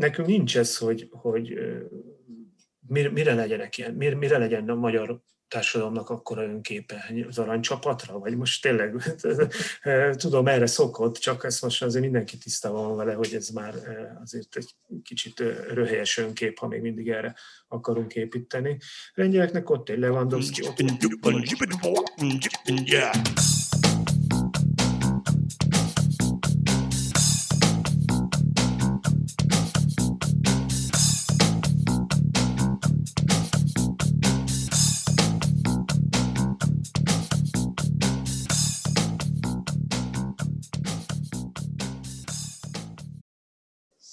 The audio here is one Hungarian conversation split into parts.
nekünk nincs ez, hogy, hogy mire legyenek ilyen, mire, mire legyen a magyar társadalomnak akkora önképe az aranycsapatra, vagy most tényleg tudom, erre szokott, csak ezt most azért mindenki tisztában van vele, hogy ez már azért egy kicsit röhelyes önkép, ha még mindig erre akarunk építeni. Lengyeleknek ott egy Lewandowski, ott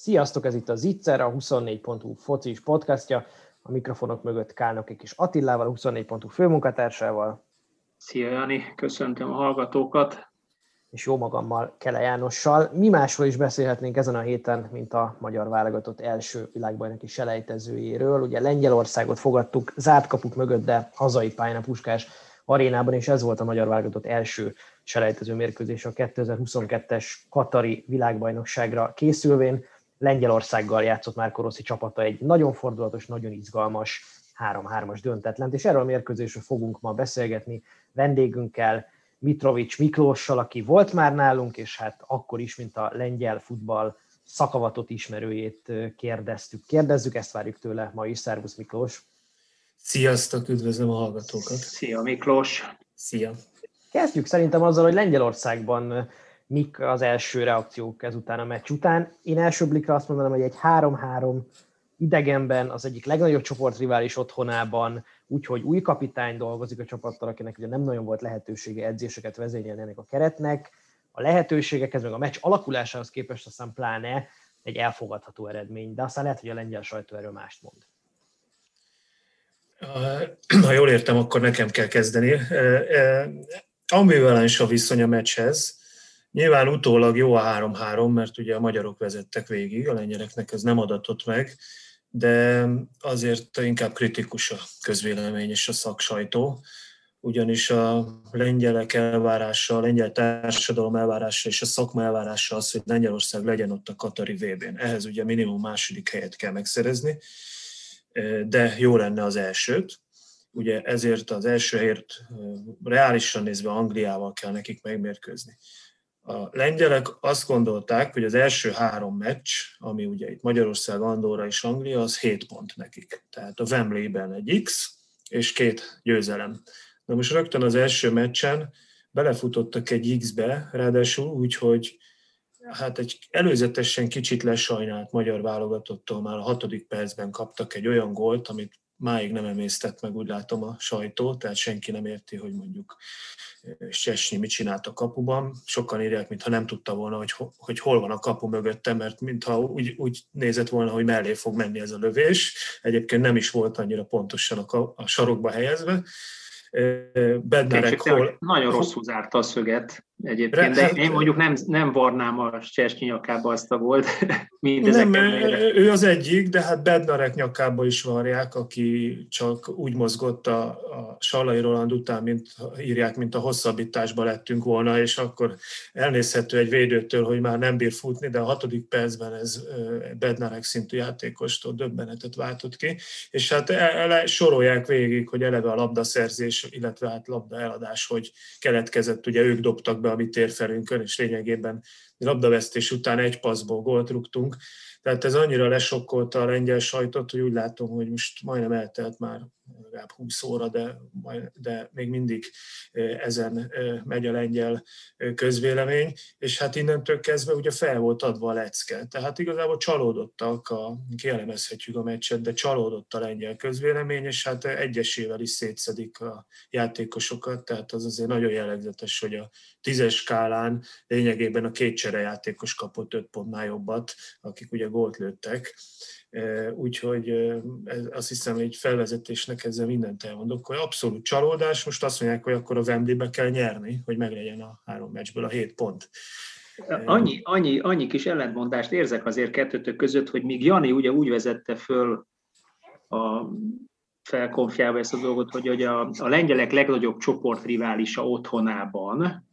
Sziasztok, ez itt a Zicser, a 24.hu focis podcastja. A mikrofonok mögött Kálnok és Attillával, a 24.hu főmunkatársával. Szia Jani, köszöntöm a hallgatókat. És jó magammal, Kele Jánossal. Mi másról is beszélhetnénk ezen a héten, mint a magyar válogatott első világbajnoki selejtezőjéről. Ugye Lengyelországot fogadtuk zárt kapuk mögött, de hazai pályán a Puskás arénában, és ez volt a magyar válogatott első selejtező mérkőzés a 2022-es Katari világbajnokságra készülvén. Lengyelországgal játszott már Rossi csapata egy nagyon fordulatos, nagyon izgalmas 3-3-as döntetlent, és erről a mérkőzésről fogunk ma beszélgetni vendégünkkel, Mitrovics Miklóssal, aki volt már nálunk, és hát akkor is, mint a lengyel futball szakavatot ismerőjét kérdeztük. Kérdezzük, ezt várjuk tőle ma is. Szervusz Miklós! Sziasztok, üdvözlöm a hallgatókat! Szia Miklós! Szia! Kezdjük szerintem azzal, hogy Lengyelországban mik az első reakciók ezután a meccs után. Én első blikra azt mondanám, hogy egy 3-3 idegenben, az egyik legnagyobb csoportrivális otthonában, úgyhogy új kapitány dolgozik a csapattal, akinek ugye nem nagyon volt lehetősége edzéseket vezényelni ennek a keretnek. A lehetőségekhez, meg a meccs alakulásához képest aztán pláne egy elfogadható eredmény, de aztán lehet, hogy a lengyel sajtó erről mást mond. Ha jól értem, akkor nekem kell kezdeni. Ambivalens a viszony a meccshez. Nyilván utólag jó a 3-3, mert ugye a magyarok vezettek végig, a lengyeleknek ez nem adatott meg, de azért inkább kritikus a közvélemény és a szaksajtó, ugyanis a lengyelek elvárása, a lengyel társadalom elvárása és a szakma elvárása az, hogy Lengyelország legyen ott a Katari VB-n. Ehhez ugye minimum második helyet kell megszerezni, de jó lenne az elsőt. Ugye ezért az első helyért reálisan nézve Angliával kell nekik megmérkőzni. A lengyelek azt gondolták, hogy az első három meccs, ami ugye itt Magyarország, Andorra és Anglia, az 7 pont nekik. Tehát a Wembley-ben egy X és két győzelem. Na most rögtön az első meccsen belefutottak egy X-be, ráadásul úgy, hogy hát egy előzetesen kicsit lesajnált magyar válogatottól már a hatodik percben kaptak egy olyan gólt, amit máig nem emésztett meg, úgy látom a sajtó, tehát senki nem érti, hogy mondjuk Sesnyi mit csinált a kapuban. Sokan írják, mintha nem tudta volna, hogy, hogy hol van a kapu mögötte, mert mintha úgy, úgy nézett volna, hogy mellé fog menni ez a lövés. Egyébként nem is volt annyira pontosan a, a sarokba helyezve. Bednarek hol... Nagyon rosszul zárta a szöget egyébként, de én mondjuk nem, nem varnám a Csersnyi nyakába azt a volt. nem, ő az egyik, de hát Bednarek nyakába is varják, aki csak úgy mozgott a, a Salai Roland után, mint írják, mint a hosszabbításba lettünk volna, és akkor elnézhető egy védőtől, hogy már nem bír futni, de a hatodik percben ez Bednarek szintű játékostól döbbenetet váltott ki, és hát ele, sorolják végig, hogy eleve a labdaszerzés, illetve hát labda eladás, hogy keletkezett, ugye ők dobtak be be a mi térfelünkön, és lényegében labdavesztés után egy passzból gólt rúgtunk. Tehát ez annyira lesokkolta a lengyel sajtot, hogy úgy látom, hogy most majdnem eltelt már legalább 20 óra, de, de még mindig ezen megy a lengyel közvélemény, és hát innentől kezdve ugye fel volt adva a lecke. Tehát igazából csalódottak, a, kielemezhetjük a meccset, de csalódott a lengyel közvélemény, és hát egyesével is szétszedik a játékosokat, tehát az azért nagyon jellegzetes, hogy a tízes skálán lényegében a két játékos kapott öt pontnál jobbat, akik ugye gólt lőttek úgyhogy azt hiszem, egy felvezetésnek ezzel mindent elmondok, hogy abszolút csalódás, most azt mondják, hogy akkor a Wembley-be kell nyerni, hogy meglegyen a három meccsből a hét pont. Annyi, annyi, annyi kis ellentmondást érzek azért kettőtök között, hogy míg Jani ugye úgy vezette föl a felkonfjába ezt a dolgot, hogy, hogy a, a lengyelek legnagyobb csoportriválisa otthonában,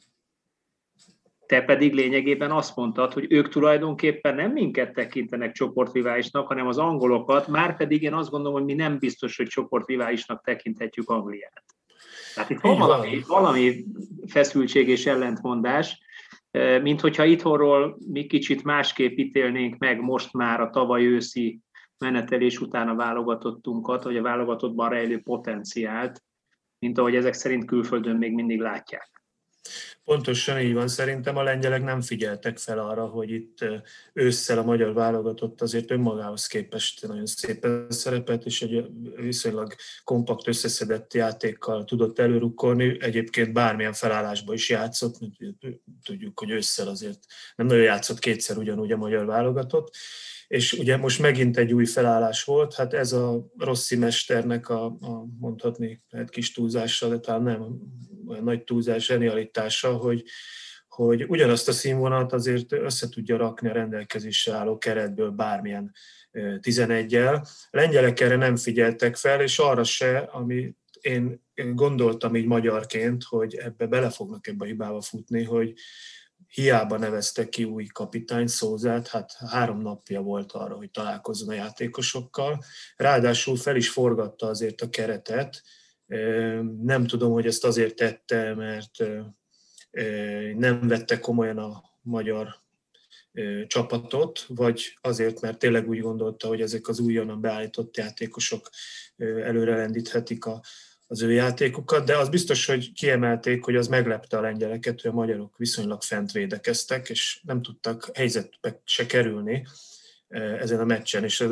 te pedig lényegében azt mondtad, hogy ők tulajdonképpen nem minket tekintenek csoportriválisnak, hanem az angolokat, már pedig én azt gondolom, hogy mi nem biztos, hogy csoportriválisnak tekinthetjük Angliát. Tehát itt van valami, valami feszültség és ellentmondás, mint hogyha itthonról mi kicsit másképp ítélnénk meg most már a tavaly őszi menetelés után a válogatottunkat, vagy a válogatottban rejlő potenciált, mint ahogy ezek szerint külföldön még mindig látják. Pontosan így van. Szerintem a lengyelek nem figyeltek fel arra, hogy itt ősszel a magyar válogatott azért önmagához képest nagyon szépen szerepet, és egy viszonylag kompakt, összeszedett játékkal tudott előrukkolni. Egyébként bármilyen felállásba is játszott, tudjuk, hogy ősszel azért nem nagyon játszott kétszer ugyanúgy a magyar válogatott és ugye most megint egy új felállás volt, hát ez a Rossi mesternek a, a mondhatni lehet kis túlzással, de talán nem olyan nagy túlzás, zsenialitása, hogy, hogy ugyanazt a színvonalat azért össze tudja rakni a rendelkezésre álló keretből bármilyen 11-el. Lengyelek erre nem figyeltek fel, és arra se, ami én gondoltam így magyarként, hogy ebbe bele fognak ebbe a hibába futni, hogy hiába nevezte ki új kapitány Szózát, hát három napja volt arra, hogy találkozzon a játékosokkal. Ráadásul fel is forgatta azért a keretet. Nem tudom, hogy ezt azért tette, mert nem vette komolyan a magyar csapatot, vagy azért, mert tényleg úgy gondolta, hogy ezek az újonnan beállított játékosok előre lendíthetik a, az ő játékukat, de az biztos, hogy kiemelték, hogy az meglepte a lengyeleket, hogy a magyarok viszonylag fent védekeztek, és nem tudtak helyzetbe se kerülni e, ezen a meccsen. És e,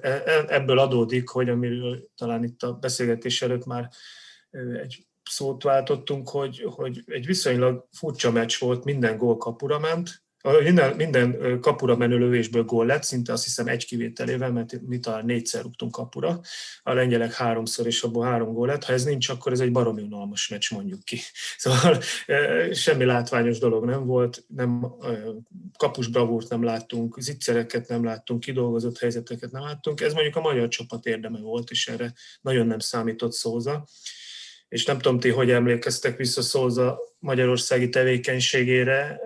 e, ebből adódik, hogy amiről talán itt a beszélgetés előtt már egy szót váltottunk, hogy, hogy egy viszonylag furcsa meccs volt, minden gól kapura ment, minden, minden kapura menő lövésből gól lett, szinte azt hiszem egy kivételével, mert mi talán négyszer rúgtunk kapura, a lengyelek háromszor, és abból három gól lett. Ha ez nincs, akkor ez egy baromi unalmas meccs, mondjuk ki. Szóval semmi látványos dolog nem volt, nem kapus bravúrt nem láttunk, zicsereket nem láttunk, kidolgozott helyzeteket nem láttunk. Ez mondjuk a magyar csapat érdeme volt, és erre nagyon nem számított Szóza és nem tudom ti, hogy emlékeztek vissza Szóza magyarországi tevékenységére.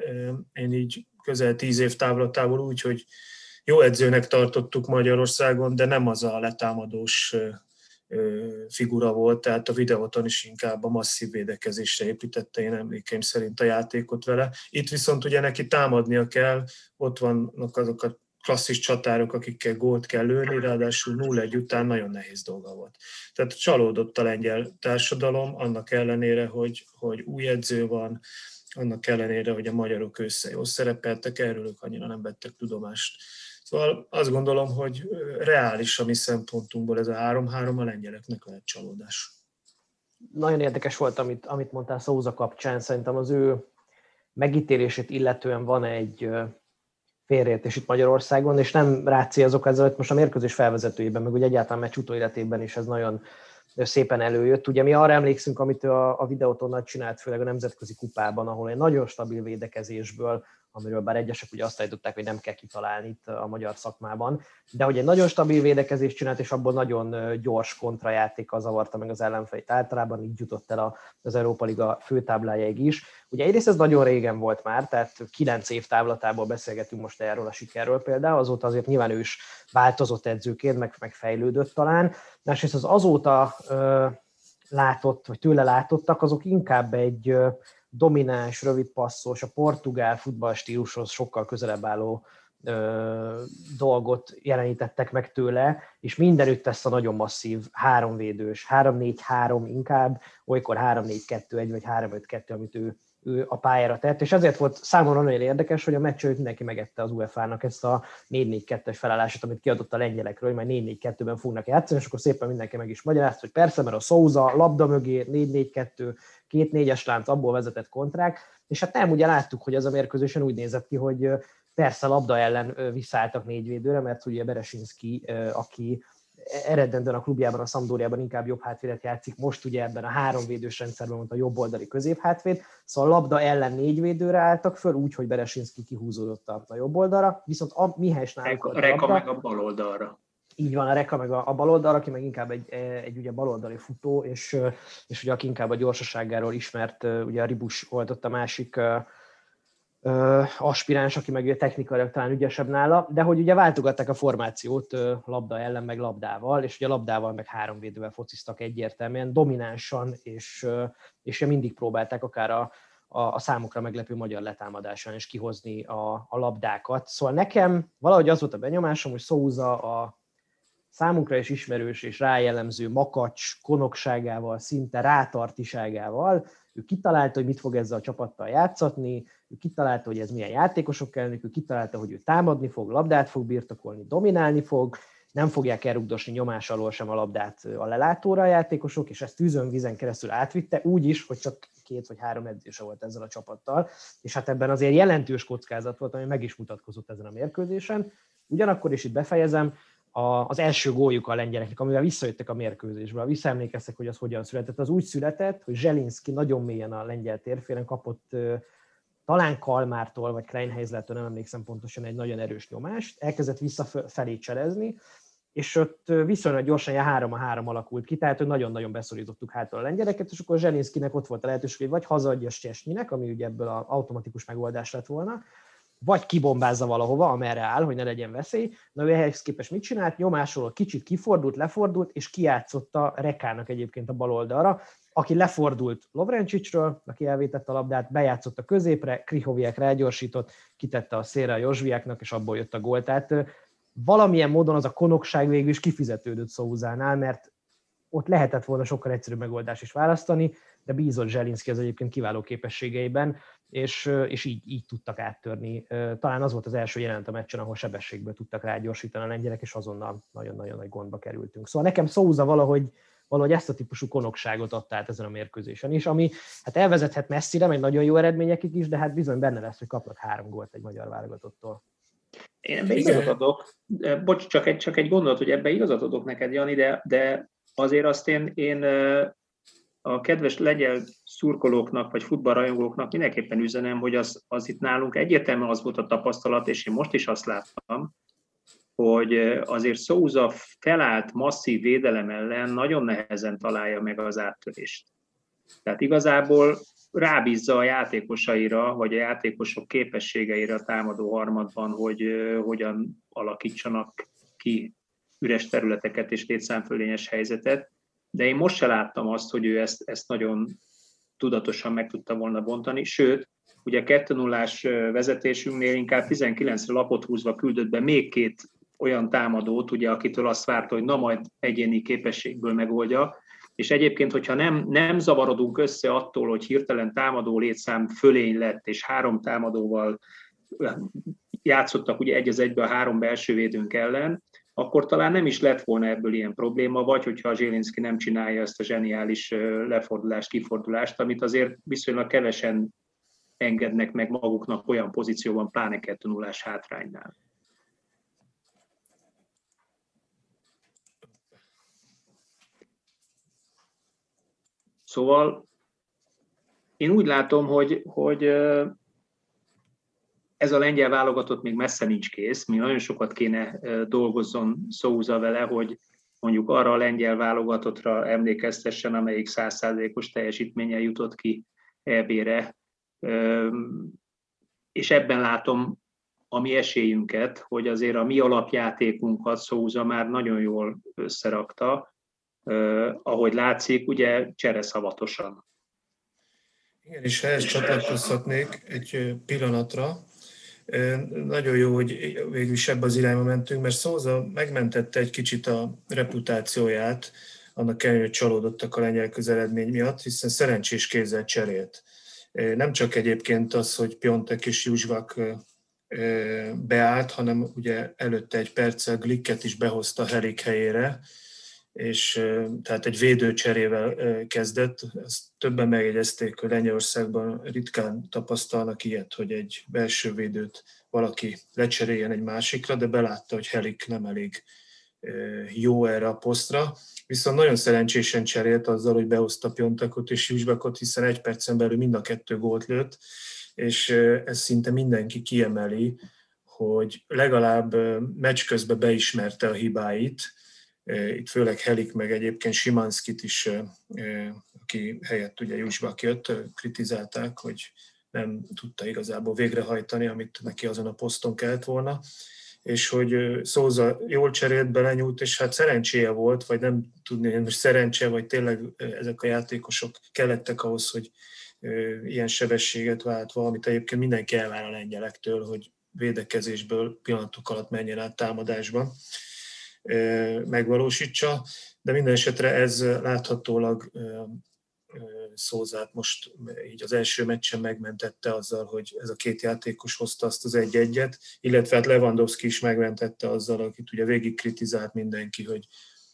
Én így közel tíz év távlatából úgy, hogy jó edzőnek tartottuk Magyarországon, de nem az a letámadós figura volt, tehát a videóton is inkább a masszív védekezésre építette én emlékeim szerint a játékot vele. Itt viszont ugye neki támadnia kell, ott vannak azok a klasszis csatárok, akikkel gólt kell lőni, ráadásul 0-1 után nagyon nehéz dolga volt. Tehát csalódott a lengyel társadalom, annak ellenére, hogy, hogy új edző van, annak ellenére, hogy a magyarok össze jól szerepeltek, erről ők annyira nem vettek tudomást. Szóval azt gondolom, hogy reális a mi szempontunkból ez a 3-3, a lengyeleknek lehet csalódás. Nagyon érdekes volt, amit, amit mondtál Szóza kapcsán. Szerintem az ő megítélését illetően van egy félreértés itt Magyarországon, és nem ráci azok ezzel, most a mérkőzés felvezetőjében, meg úgy egyáltalán meccs utóéletében is ez nagyon szépen előjött. Ugye mi arra emlékszünk, amit a, a videóton nagy csinált, főleg a nemzetközi kupában, ahol egy nagyon stabil védekezésből amiről bár egyesek ugye azt állították, hogy nem kell kitalálni itt a magyar szakmában, de hogy egy nagyon stabil védekezést csinált, és abból nagyon gyors kontrajátéka zavarta meg az ellenfelét általában, így jutott el az Európa Liga főtáblájáig is. Ugye egyrészt ez nagyon régen volt már, tehát kilenc év távlatából beszélgetünk most erről a sikerről például, azóta azért nyilván ő is változott edzőként, meg, meg fejlődött talán. Másrészt az azóta ö, látott, vagy tőle látottak, azok inkább egy domináns, rövid passzos, a portugál futballstílushoz sokkal közelebb álló ö, dolgot jelenítettek meg tőle, és mindenütt ezt a nagyon masszív háromvédős, 3-4-3 inkább, olykor 3-4-2-1 vagy 3-5-2, amit ő, ő a pályára tett, és ezért volt számomra nagyon érdekes, hogy a meccs mindenki megette az UEFA-nak ezt a 4-4-2-es felállását, amit kiadott a lengyelekről, hogy majd 4-4-2-ben fognak játszani, és akkor szépen mindenki meg is magyarázta, hogy persze, mert a Souza labda mögé 4-4-2, két négyes lánc abból vezetett kontrák, és hát nem ugye láttuk, hogy az a mérkőzésen úgy nézett ki, hogy persze labda ellen visszaálltak négyvédőre, mert ugye Beresinski, aki eredendően a klubjában, a Szamdóriában inkább jobb hátvédet játszik, most ugye ebben a háromvédős rendszerben mondta a jobb oldali középhátvéd, szóval labda ellen négyvédőre álltak föl, úgy, hogy Beresinski kihúzódott a jobb oldalra, viszont a Mihály náluk a Reka meg a bal oldalra így van a Reka meg a, a baloldal, aki meg inkább egy, egy ugye baloldali futó, és, és ugye aki inkább a gyorsaságáról ismert, ugye a Ribus volt ott a másik aspiráns, aki meg technikailag talán ügyesebb nála, de hogy ugye váltogatták a formációt labda ellen, meg labdával, és ugye labdával, meg három védővel fociztak egyértelműen, dominánsan, és, és mindig próbálták akár a, a, a számukra meglepő magyar letámadásán is kihozni a, a labdákat. Szóval nekem valahogy az volt a benyomásom, hogy Szóza a számunkra is ismerős és rájellemző makacs konokságával, szinte rátartiságával, ő kitalálta, hogy mit fog ezzel a csapattal játszatni, ő kitalálta, hogy ez milyen játékosok kellene, ő kitalálta, hogy ő támadni fog, labdát fog birtokolni, dominálni fog, nem fogják elrugdosni nyomás alól sem a labdát a lelátóra a játékosok, és ezt tűzön vízen keresztül átvitte, úgy is, hogy csak két vagy három edzése volt ezzel a csapattal, és hát ebben azért jelentős kockázat volt, ami meg is mutatkozott ezen a mérkőzésen. Ugyanakkor, és itt befejezem, a, az első góljuk a lengyeleknek, amivel visszajöttek a mérkőzésbe. Visszaemlékeztek, hogy az hogyan született. Az úgy született, hogy Zselinski nagyon mélyen a lengyel térfélen kapott talán Kalmártól, vagy Kleinheislertől, nem emlékszem pontosan, egy nagyon erős nyomást, elkezdett visszafelé cselezni, és ott viszonylag gyorsan a 3 a 3 alakult ki, tehát nagyon-nagyon beszorítottuk hátra a lengyeleket, és akkor Zselinszkinek ott volt a lehetőség, hogy vagy hazaadja Stesnyinek, ami ugye ebből az automatikus megoldás lett volna, vagy kibombázza valahova, amerre áll, hogy ne legyen veszély. Na ő ehhez képest mit csinált? Nyomásról kicsit kifordult, lefordult, és kiátszotta Rekának egyébként a bal oldalra, aki lefordult Lovrencsicsről, aki elvétette a labdát, bejátszott a középre, Krihoviek rágyorsított, kitette a szélre a Jozsviáknak, és abból jött a gól. Tehát valamilyen módon az a konokság végül is kifizetődött Szózánál, mert ott lehetett volna sokkal egyszerűbb megoldást is választani, de bízott Zselinszki az egyébként kiváló képességeiben, és, és így, így tudtak áttörni. Talán az volt az első jelent a meccsen, ahol sebességből tudtak rágyorsítani a lengyelek, és azonnal nagyon-nagyon nagy gondba kerültünk. Szóval nekem Szóza valahogy, valahogy ezt a típusú konokságot adta át ezen a mérkőzésen is, ami hát elvezethet messzire, meg nagyon jó eredményekig is, de hát bizony benne lesz, hogy kapnak három gólt egy magyar válogatottól. Én ebbe igazat adok, bocs, csak egy, csak egy gondolat, hogy ebbe igazat adok neked, Jani, de, de azért azt én, én a kedves lengyel szurkolóknak, vagy futballrajongóknak mindenképpen üzenem, hogy az, az itt nálunk egyértelműen az volt a tapasztalat, és én most is azt láttam, hogy azért Szóza felállt masszív védelem ellen nagyon nehezen találja meg az áttörést. Tehát igazából rábízza a játékosaira, vagy a játékosok képességeire a támadó harmadban, hogy hogyan alakítsanak ki üres területeket és létszámfölényes helyzetet de én most se láttam azt, hogy ő ezt, ezt nagyon tudatosan meg tudta volna bontani, sőt, ugye 2 0 vezetésünknél inkább 19 lapot húzva küldött be még két olyan támadót, ugye, akitől azt várta, hogy na majd egyéni képességből megoldja, és egyébként, hogyha nem, nem zavarodunk össze attól, hogy hirtelen támadó létszám fölény lett, és három támadóval játszottak ugye egy az egybe a három belső védőnk ellen, akkor talán nem is lett volna ebből ilyen probléma, vagy hogyha a Zsélinszki nem csinálja ezt a zseniális lefordulást, kifordulást, amit azért viszonylag kevesen engednek meg maguknak olyan pozícióban, pláne 2 0 hátránynál. Szóval én úgy látom, hogy, hogy ez a lengyel válogatott még messze nincs kész, mi nagyon sokat kéne dolgozzon Szóza vele, hogy mondjuk arra a lengyel válogatottra emlékeztessen, amelyik százszázalékos teljesítménye jutott ki EB-re. És ebben látom a mi esélyünket, hogy azért a mi alapjátékunkat Szóza már nagyon jól összerakta, ahogy látszik, ugye csereszavatosan. Igen, és ezt csatlakozhatnék egy pillanatra, nagyon jó, hogy végül is ebbe az irányba mentünk, mert Szóza megmentette egy kicsit a reputációját, annak ellenére, hogy csalódottak a lengyel közeledmény miatt, hiszen szerencsés kézzel cserélt. Nem csak egyébként az, hogy Piontek és Juzsvak beállt, hanem ugye előtte egy perccel Glicket is behozta Herik helyére, és tehát egy védőcserével kezdett. Ezt többen megjegyezték, hogy Lengyelországban ritkán tapasztalnak ilyet, hogy egy belső védőt valaki lecseréljen egy másikra, de belátta, hogy Helik nem elég jó erre a posztra. Viszont nagyon szerencsésen cserélt azzal, hogy behozta Piontakot és Jusbakot, hiszen egy percen belül mind a kettő gólt lőtt, és ez szinte mindenki kiemeli, hogy legalább meccs közben beismerte a hibáit, itt főleg Helik, meg egyébként Simanskit is, aki helyett ugye Jusbak jött, kritizálták, hogy nem tudta igazából végrehajtani, amit neki azon a poszton kellett volna. És hogy Szóza jól cserélt, belenyúlt, és hát szerencséje volt, vagy nem tudni, hogy most szerencse, vagy tényleg ezek a játékosok kellettek ahhoz, hogy ilyen sebességet váltva, amit egyébként mindenki elvár a lengyelektől, hogy védekezésből pillanatok alatt menjen át támadásba, megvalósítsa, de minden esetre ez láthatólag Szózát most így az első meccsen megmentette azzal, hogy ez a két játékos hozta azt az egy-egyet, illetve hát Lewandowski is megmentette azzal, akit ugye végig kritizált mindenki, hogy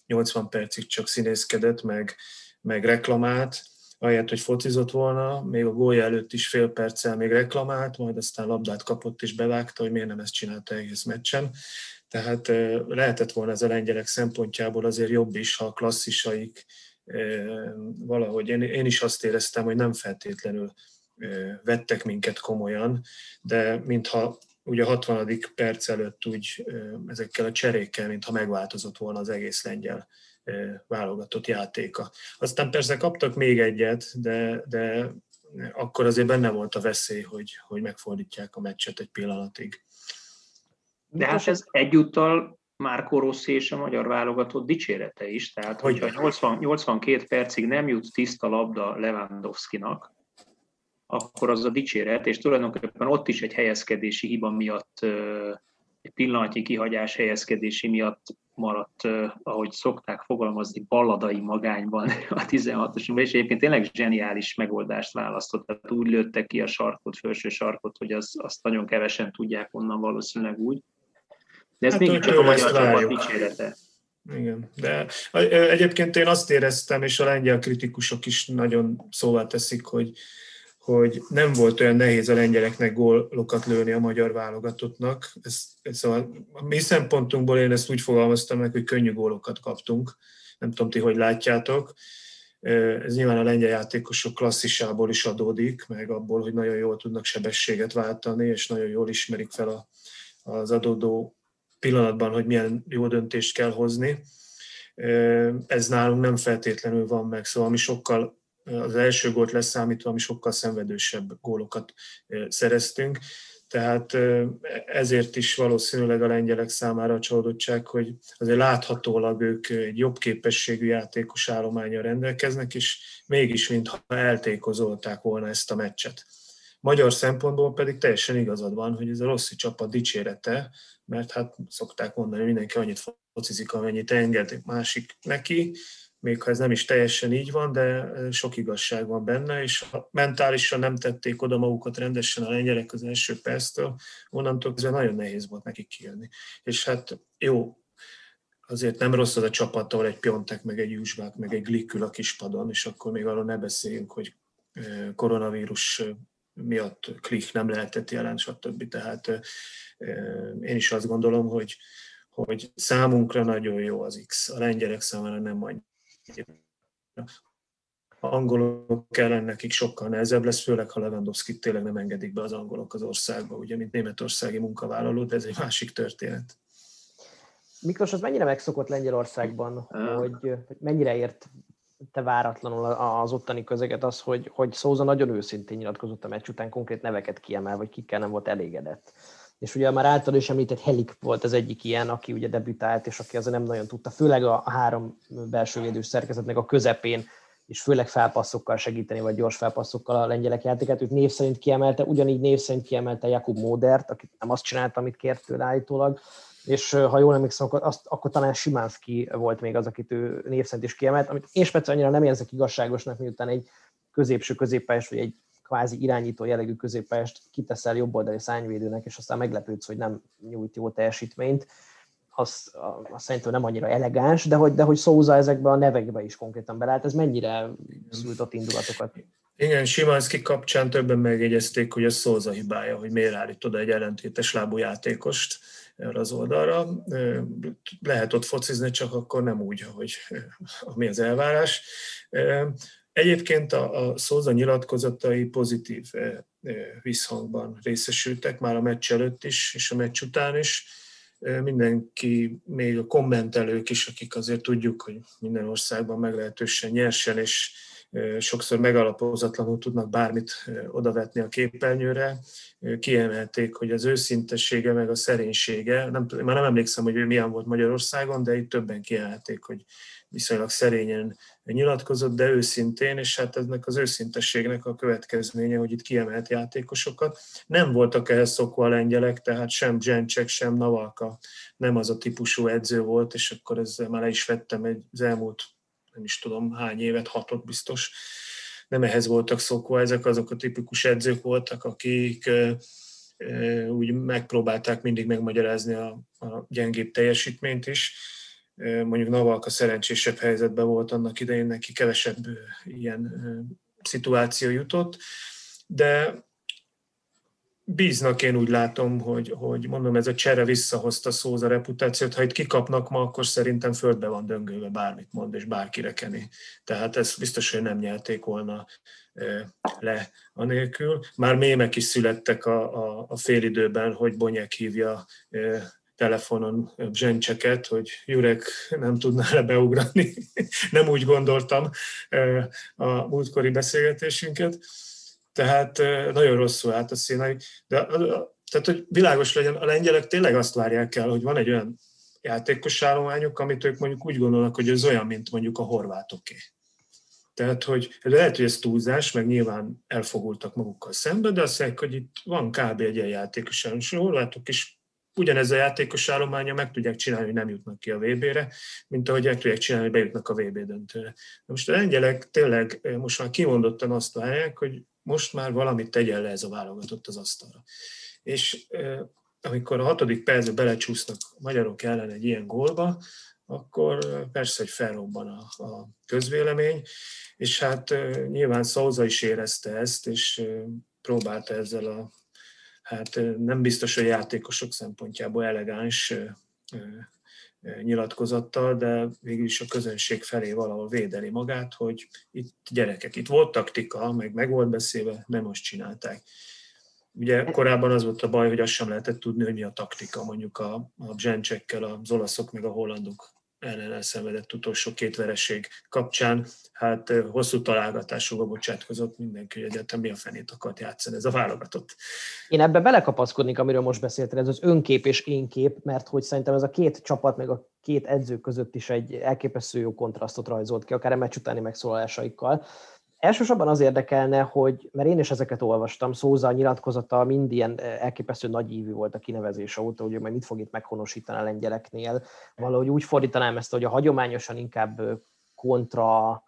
80 percig csak színészkedett, meg, meg reklamált, ahelyett, hogy focizott volna, még a gólja előtt is fél perccel még reklamált, majd aztán labdát kapott és bevágta, hogy miért nem ezt csinálta egész meccsen. Tehát lehetett volna ez a lengyelek szempontjából azért jobb is, ha a klasszisaik valahogy én, én is azt éreztem, hogy nem feltétlenül vettek minket komolyan, de mintha ugye a 60. perc előtt úgy ezekkel a cserékkel, mintha megváltozott volna az egész lengyel válogatott játéka. Aztán persze kaptak még egyet, de, de akkor azért benne volt a veszély, hogy, hogy megfordítják a meccset egy pillanatig. De hát ez egyúttal Márko Rossi és a magyar válogatott dicsérete is. Tehát, hogy hogyha 80, 82 percig nem jut tiszta labda Lewandowski-nak, akkor az a dicséret, és tulajdonképpen ott is egy helyezkedési hiba miatt, egy pillanatnyi kihagyás helyezkedési miatt maradt, ahogy szokták fogalmazni, balladai magányban a 16-os, és egyébként tényleg zseniális megoldást választott, tehát úgy lőttek ki a sarkot, felső sarkot, hogy az, azt nagyon kevesen tudják onnan valószínűleg úgy. De ez hát mégiscsak a magyar csapat dicsérete. Igen, de egyébként én azt éreztem, és a lengyel kritikusok is nagyon szóvá teszik, hogy, hogy nem volt olyan nehéz a lengyeleknek gólokat lőni a magyar válogatottnak. Ez, ez a, a mi szempontunkból én ezt úgy fogalmaztam meg, hogy könnyű gólokat kaptunk. Nem tudom ti, hogy látjátok. Ez nyilván a lengyel játékosok klasszisából is adódik, meg abból, hogy nagyon jól tudnak sebességet váltani, és nagyon jól ismerik fel a, az adódó pillanatban, hogy milyen jó döntést kell hozni. Ez nálunk nem feltétlenül van meg, szóval mi sokkal az első gólt leszámítva, mi sokkal szenvedősebb gólokat szereztünk. Tehát ezért is valószínűleg a lengyelek számára a csalódottság, hogy azért láthatólag ők egy jobb képességű játékos állományra rendelkeznek, és mégis mintha eltékozolták volna ezt a meccset. Magyar szempontból pedig teljesen igazad van, hogy ez a rossz csapat dicsérete, mert hát szokták mondani, hogy mindenki annyit focizik, amennyit enged másik neki, még ha ez nem is teljesen így van, de sok igazság van benne, és ha mentálisan nem tették oda magukat rendesen a lengyelek az első perctől, onnantól kezdve nagyon nehéz volt nekik kijönni. És hát jó, azért nem rossz az a csapat, ahol egy Piontek, meg egy Jusbák, meg egy Glikül a kispadon, és akkor még arról ne beszéljünk, hogy koronavírus miatt klik nem lehetett jelen, stb. Tehát én is azt gondolom, hogy, hogy számunkra nagyon jó az X, a lengyelek számára nem annyira. Angolok ellen nekik sokkal nehezebb lesz, főleg ha Lewandowski tényleg nem engedik be az angolok az országba, ugye, mint németországi munkavállaló, de ez egy másik történet. Miklós, az mennyire megszokott Lengyelországban, hogy, hogy mennyire ért te váratlanul az ottani közeget az, hogy, hogy Szóza nagyon őszintén nyilatkozott a meccs után, konkrét neveket kiemel, vagy kikkel nem volt elégedett. És ugye már által is említett Helik volt az egyik ilyen, aki ugye debütált, és aki azért nem nagyon tudta, főleg a három belső védős szerkezetnek a közepén, és főleg felpasszokkal segíteni, vagy gyors felpasszokkal a lengyelek játékát. Őt név szerint kiemelte, ugyanígy név szerint kiemelte Jakub Módert, aki nem azt csinálta, amit kért tőle állítólag, és ha jól emlékszem, akkor, azt, akkor talán Simánszki volt még az, akit ő név is kiemelt, amit én speciál annyira nem érzek igazságosnak, miután egy középső középpályás, vagy egy kvázi irányító jellegű középpályást kiteszel jobboldali szányvédőnek, és aztán meglepődsz, hogy nem nyújt jó teljesítményt, az, az szerintem nem annyira elegáns, de hogy, de hogy Szóza ezekbe a nevekbe is konkrétan belállt, ez mennyire szült indulatokat? Igen, Simanski kapcsán többen megjegyezték, hogy ez Szóza hibája, hogy miért állít oda egy ellentétes lábú játékost erre az oldalra. Lehet ott focizni, csak akkor nem úgy, hogy ami az elvárás. Egyébként a, a Szóza nyilatkozatai pozitív visszhangban részesültek, már a meccs előtt is, és a meccs után is. Mindenki, még a kommentelők is, akik azért tudjuk, hogy minden országban meglehetősen nyersen és sokszor megalapozatlanul tudnak bármit odavetni a képernyőre. Kiemelték, hogy az őszintessége meg a szerénysége, nem, már nem emlékszem, hogy ő milyen volt Magyarországon, de itt többen kiemelték, hogy viszonylag szerényen nyilatkozott, de őszintén, és hát ennek az őszintességnek a következménye, hogy itt kiemelt játékosokat. Nem voltak ehhez szokva a lengyelek, tehát sem Zsencsek, sem Navalka nem az a típusú edző volt, és akkor ezzel már le is vettem egy, az elmúlt nem is tudom hány évet, hatot biztos, nem ehhez voltak szokva, ezek azok a tipikus edzők voltak, akik úgy megpróbálták mindig megmagyarázni a, a gyengébb teljesítményt is. Mondjuk Navalka szerencsésebb helyzetben volt annak idején, neki kevesebb ilyen szituáció jutott, de bíznak én úgy látom, hogy, hogy mondom, ez a csere visszahozta Szóza reputációt. Ha itt kikapnak ma, akkor szerintem földbe van döngölve bármit mond, és bárki kenni. Tehát ez biztos, hogy nem nyerték volna le anélkül. Már mémek is születtek a, a, a félidőben, hogy Bonyek hívja telefonon zsencseket, hogy Jurek nem tudná le nem úgy gondoltam a múltkori beszélgetésünket tehát nagyon rosszul állt a színai. De tehát, hogy világos legyen, a lengyelek tényleg azt várják el, hogy van egy olyan játékos állományuk, amit ők mondjuk úgy gondolnak, hogy ez olyan, mint mondjuk a horvátoké. Tehát, hogy lehet, hogy ez túlzás, meg nyilván elfogultak magukkal szembe, de azt mondják, hogy itt van kb. egy ilyen játékos állományuk, és a horvátok is ugyanez a játékos állománya meg tudják csinálni, hogy nem jutnak ki a VB-re, mint ahogy meg tudják csinálni, hogy bejutnak a VB döntőre. Most a lengyelek tényleg most már kimondottan azt várják, hogy most már valamit tegyen le ez a válogatott az asztalra. És amikor a hatodik percben belecsúsznak a magyarok ellen egy ilyen gólba, akkor persze, hogy felrobban a, a közvélemény, és hát nyilván Szauza is érezte ezt, és próbálta ezzel a, hát nem biztos, hogy játékosok szempontjából elegáns nyilatkozattal, de végül is a közönség felé valahol védeli magát, hogy itt gyerekek, itt volt taktika, meg meg volt beszélve, nem most csinálták. Ugye korábban az volt a baj, hogy azt sem lehetett tudni, hogy mi a taktika, mondjuk a, a zsencsekkel, az olaszok meg a hollandok ellen elszenvedett utolsó két vereség kapcsán, hát hosszú találgatásokba bocsátkozott mindenki, hogy egyetem mi a fenét akart játszani ez a válogatott. Én ebbe belekapaszkodnék, amiről most beszéltél, ez az önkép és énkép, mert hogy szerintem ez a két csapat, meg a két edző között is egy elképesztő jó kontrasztot rajzolt ki, akár a meccs utáni megszólalásaikkal. Elsősorban az érdekelne, hogy, mert én is ezeket olvastam, Szóza nyilatkozata mind ilyen eh, elképesztő nagy ívű volt a kinevezése óta, hogy majd mit fog itt meghonosítani a lengyeleknél. Valahogy úgy fordítanám ezt, hogy a hagyományosan inkább eh, kontra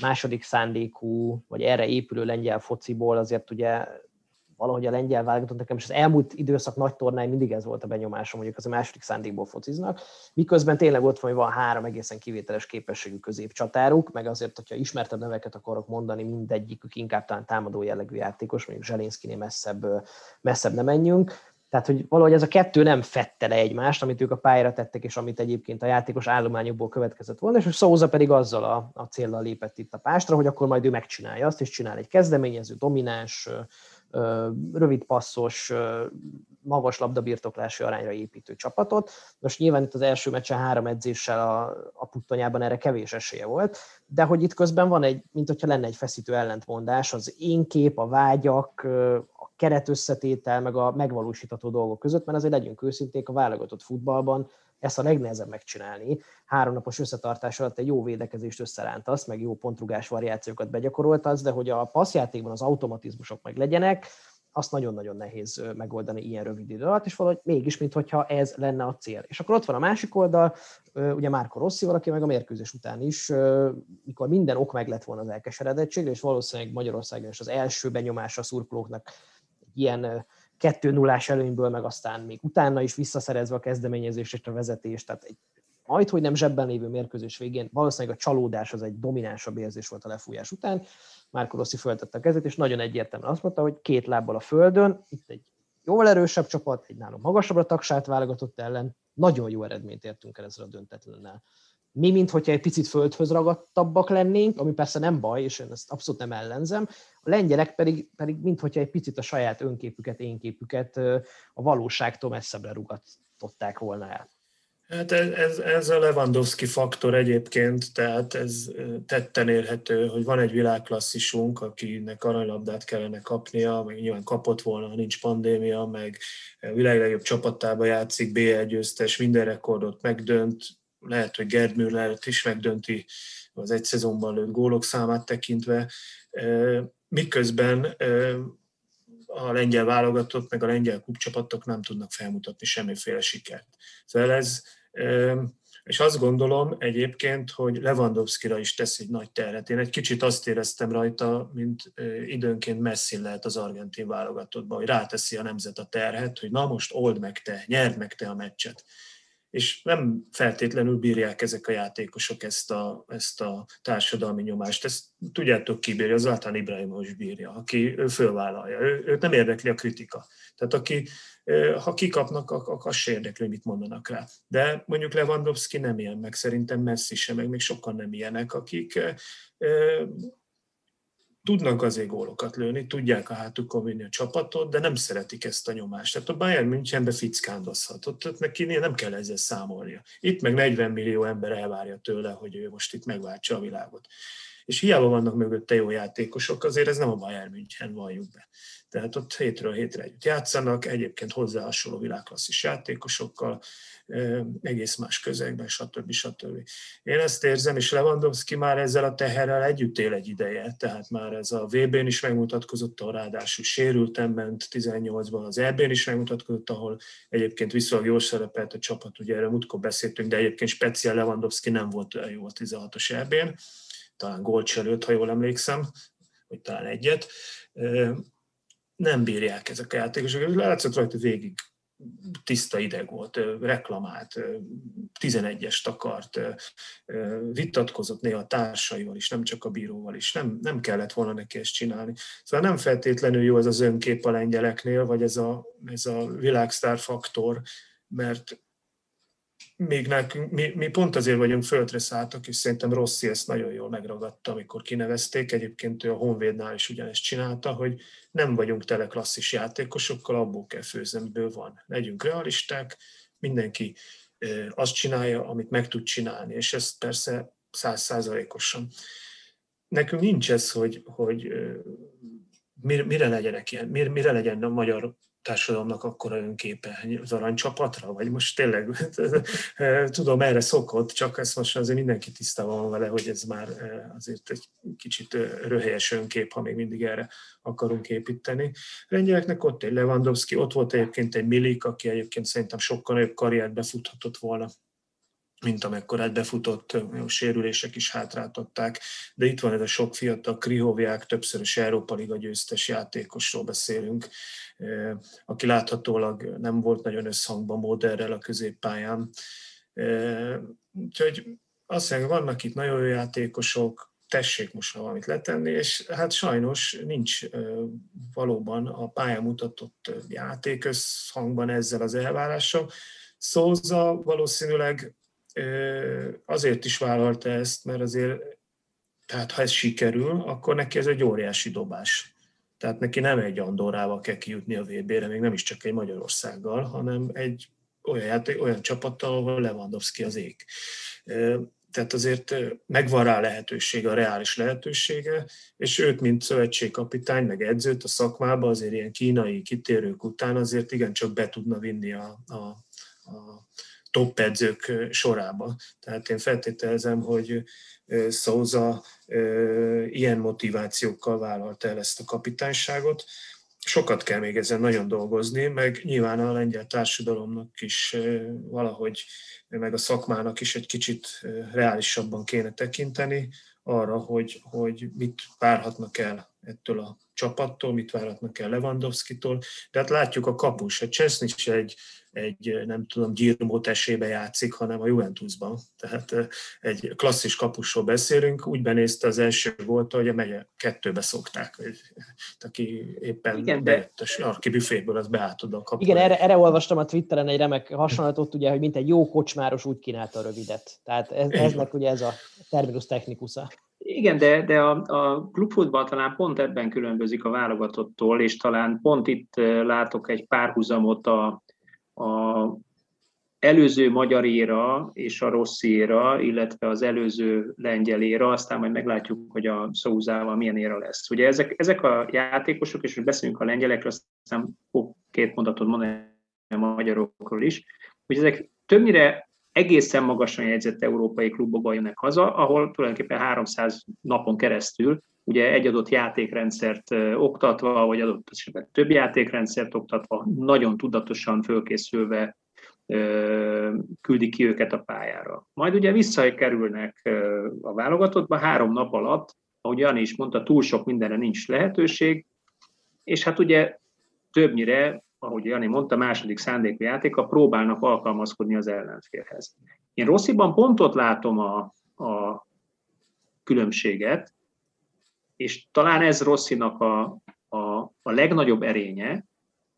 második szándékú, vagy erre épülő lengyel fociból azért ugye valahogy a lengyel válogatott nekem, és az elmúlt időszak nagy tornái mindig ez volt a benyomásom, mondjuk az a második szándékból fociznak, miközben tényleg ott van, hogy van három egészen kivételes képességű középcsatáruk, meg azért, hogyha ismertebb neveket akarok mondani, mindegyikük inkább talán támadó jellegű játékos, mondjuk Zselinszkinél messzebb, messzebb nem menjünk, tehát, hogy valahogy ez a kettő nem fette le egymást, amit ők a pályára tettek, és amit egyébként a játékos állományokból következett volna, és Szóza pedig azzal a, a céllal lépett itt a pástra, hogy akkor majd ő megcsinálja azt, és csinál egy kezdeményező, domináns, rövid passzos, magas labdabirtoklási arányra építő csapatot. Most nyilván itt az első meccsen három edzéssel a, a puttonyában erre kevés esélye volt, de hogy itt közben van egy, mint hogyha lenne egy feszítő ellentmondás, az én kép, a vágyak, a keretösszetétel, meg a megvalósítható dolgok között, mert azért legyünk őszinték, a válogatott futballban ezt a legnehezebb megcsinálni. Három napos összetartás alatt egy jó védekezést összerántasz, meg jó pontrugás variációkat begyakoroltasz, de hogy a passzjátékban az automatizmusok meg legyenek, azt nagyon-nagyon nehéz megoldani ilyen rövid idő alatt, és valahogy mégis, mintha ez lenne a cél. És akkor ott van a másik oldal, ugye Márko Rossi, valaki meg a mérkőzés után is, mikor minden ok meg lett volna az elkeseredettségre, és valószínűleg Magyarországon is az első benyomása a szurkolóknak ilyen 2 0 előnyből, meg aztán még utána is visszaszerezve a kezdeményezést és a vezetést, tehát egy majd, hogy nem zsebben lévő mérkőzés végén, valószínűleg a csalódás az egy dominánsabb érzés volt a lefújás után. Márko Rossi föltette a kezét, és nagyon egyértelműen azt mondta, hogy két lábbal a földön, itt egy jóval erősebb csapat, egy nálam magasabbra tagsát válogatott ellen, nagyon jó eredményt értünk el ezzel a döntetlennel mi, mint hogyha egy picit földhöz ragadtabbak lennénk, ami persze nem baj, és én ezt abszolút nem ellenzem, a lengyelek pedig, pedig mint hogyha egy picit a saját önképüket, énképüket a valóságtól messzebbre rugatották volna el. Hát ez, ez, ez a Lewandowski faktor egyébként, tehát ez tetten érhető, hogy van egy világklasszisunk, akinek aranylabdát kellene kapnia, meg nyilván kapott volna, ha nincs pandémia, meg világ legjobb csapatába játszik, BL győztes, minden rekordot megdönt, lehet, hogy Gerd Müller is megdönti az egy szezonban lőtt gólok számát tekintve, miközben a lengyel válogatott, meg a lengyel klubcsapatok nem tudnak felmutatni semmiféle sikert. Szóval ez, és azt gondolom egyébként, hogy Lewandowski-ra is tesz egy nagy terhet. Én egy kicsit azt éreztem rajta, mint időnként Messi lehet az argentin válogatottban, hogy ráteszi a nemzet a terhet, hogy na most old meg te, nyerd meg te a meccset és nem feltétlenül bírják ezek a játékosok ezt a, ezt a társadalmi nyomást. Ezt tudjátok ki bírja, az Zlatan Ibrahimovic bírja, aki ő fölvállalja. Ő, őt nem érdekli a kritika. Tehát aki, ha kikapnak, az se érdekli, mit mondanak rá. De mondjuk Lewandowski nem ilyen, meg szerintem Messi sem, meg még sokan nem ilyenek, akik tudnak azért gólokat lőni, tudják a hátukon vinni a csapatot, de nem szeretik ezt a nyomást. Tehát a Bayern Münchenbe fickándozhat, ott neki nem kell ezzel számolnia. Itt meg 40 millió ember elvárja tőle, hogy ő most itt megváltsa a világot. És hiába vannak mögötte jó játékosok, azért ez nem a Bayern München, valljuk be. Tehát ott hétről hétre együtt játszanak, egyébként hozzá hasonló világklasszis játékosokkal, egész más közegben, stb. stb. Én ezt érzem, és Lewandowski már ezzel a teherrel együtt él egy ideje, tehát már ez a VB-n is megmutatkozott, ahol ráadásul sérültem ment 18-ban, az EB-n is megmutatkozott, ahol egyébként viszonylag jól szerepelt a csapat, ugye erre múltkor beszéltünk, de egyébként speciál Lewandowski nem volt olyan jó a 16-os EB-n, talán gólt előtt, ha jól emlékszem, vagy talán egyet nem bírják ezek a játékosok. Látszott rajta végig tiszta ideg volt, reklamált, 11-est akart, vitatkozott néha a társaival is, nem csak a bíróval is, nem, nem kellett volna neki ezt csinálni. Szóval nem feltétlenül jó ez az önkép a lengyeleknél, vagy ez a, ez a világsztár faktor, mert még nekünk, mi, mi pont azért vagyunk földre szálltak, és szerintem Rossi ezt nagyon jól megragadta, amikor kinevezték. Egyébként ő a Honvédnál is ugyanezt csinálta, hogy nem vagyunk tele klasszis játékosokkal, abból kell főzni, van. Legyünk realisták, mindenki azt csinálja, amit meg tud csinálni, és ez persze százszázalékosan. Nekünk nincs ez, hogy, hogy mire legyenek ilyen, mire legyen a magyar társadalomnak akkora önképe az aranycsapatra, vagy most tényleg tudom, erre szokott, csak ezt most azért mindenki tisztában van vele, hogy ez már azért egy kicsit röhelyes önkép, ha még mindig erre akarunk építeni. Lengyeleknek ott egy Lewandowski, ott volt egyébként egy Milik, aki egyébként szerintem sokkal nagyobb karriert befuthatott volna mint amekkorát befutott, sérülések is hátráltatták, de itt van ez a sok fiatal Krihovják, többszörös Európa Liga győztes játékosról beszélünk, aki láthatólag nem volt nagyon összhangban Moderrel a középpályán. Úgyhogy azt mondja, vannak itt nagyon jó játékosok, tessék most valamit letenni, és hát sajnos nincs valóban a pályán mutatott játék összhangban ezzel az elvárással. Szóza valószínűleg azért is vállalta ezt, mert azért, tehát ha ez sikerül, akkor neki ez egy óriási dobás. Tehát neki nem egy Andorrával kell kijutni a VB-re, még nem is csak egy Magyarországgal, hanem egy olyan, játék, olyan csapattal, ahol Lewandowski az ég. Tehát azért megvan rá lehetősége, a reális lehetősége, és őt, mint szövetségkapitány, meg edzőt a szakmába azért ilyen kínai kitérők után azért igencsak be tudna vinni a, a, a top edzők sorába. Tehát én feltételezem, hogy Szóza ilyen motivációkkal vállalta el ezt a kapitányságot. Sokat kell még ezen nagyon dolgozni, meg nyilván a lengyel társadalomnak is valahogy, meg a szakmának is egy kicsit reálisabban kéne tekinteni arra, hogy, hogy mit várhatnak el ettől a csapattól, mit várhatnak el Lewandowski-tól. Tehát látjuk a kapus, a Cseszny is egy egy, nem tudom, Girmot esébe játszik, hanem a Juventusban. Tehát egy klasszis kapusról beszélünk, úgy benézte az első volt, hogy a megye kettőbe szokták, hogy aki éppen Igen, de... a sarki büféből, az beállt a kapura. Igen, erre, erre, olvastam a Twitteren egy remek hasonlatot, ugye, hogy mint egy jó kocsmáros úgy kínálta a rövidet. Tehát ez, eznek ugye ez a terminus technikusa. Igen, de, de a, a klubfutball talán pont ebben különbözik a válogatottól, és talán pont itt látok egy párhuzamot a, a előző magyar éra és a rossz éra, illetve az előző lengyel éra, aztán majd meglátjuk, hogy a Szózával milyen éra lesz. Ugye ezek, ezek a játékosok, és most beszélünk a lengyelekről, aztán fog két mondatot mondani a magyarokról is, hogy ezek többnyire egészen magasan jegyzett európai klubokba jönnek haza, ahol tulajdonképpen 300 napon keresztül ugye egy adott játékrendszert oktatva, vagy adott esetben több játékrendszert oktatva, nagyon tudatosan fölkészülve küldik ki őket a pályára. Majd ugye visszakerülnek a válogatottba három nap alatt, ahogy Jani is mondta, túl sok mindenre nincs lehetőség, és hát ugye többnyire, ahogy Jani mondta, második szándékú játéka próbálnak alkalmazkodni az ellenfélhez. Én Rossziban pontot látom a, a különbséget, és talán ez Rosszinak a, a, a legnagyobb erénye,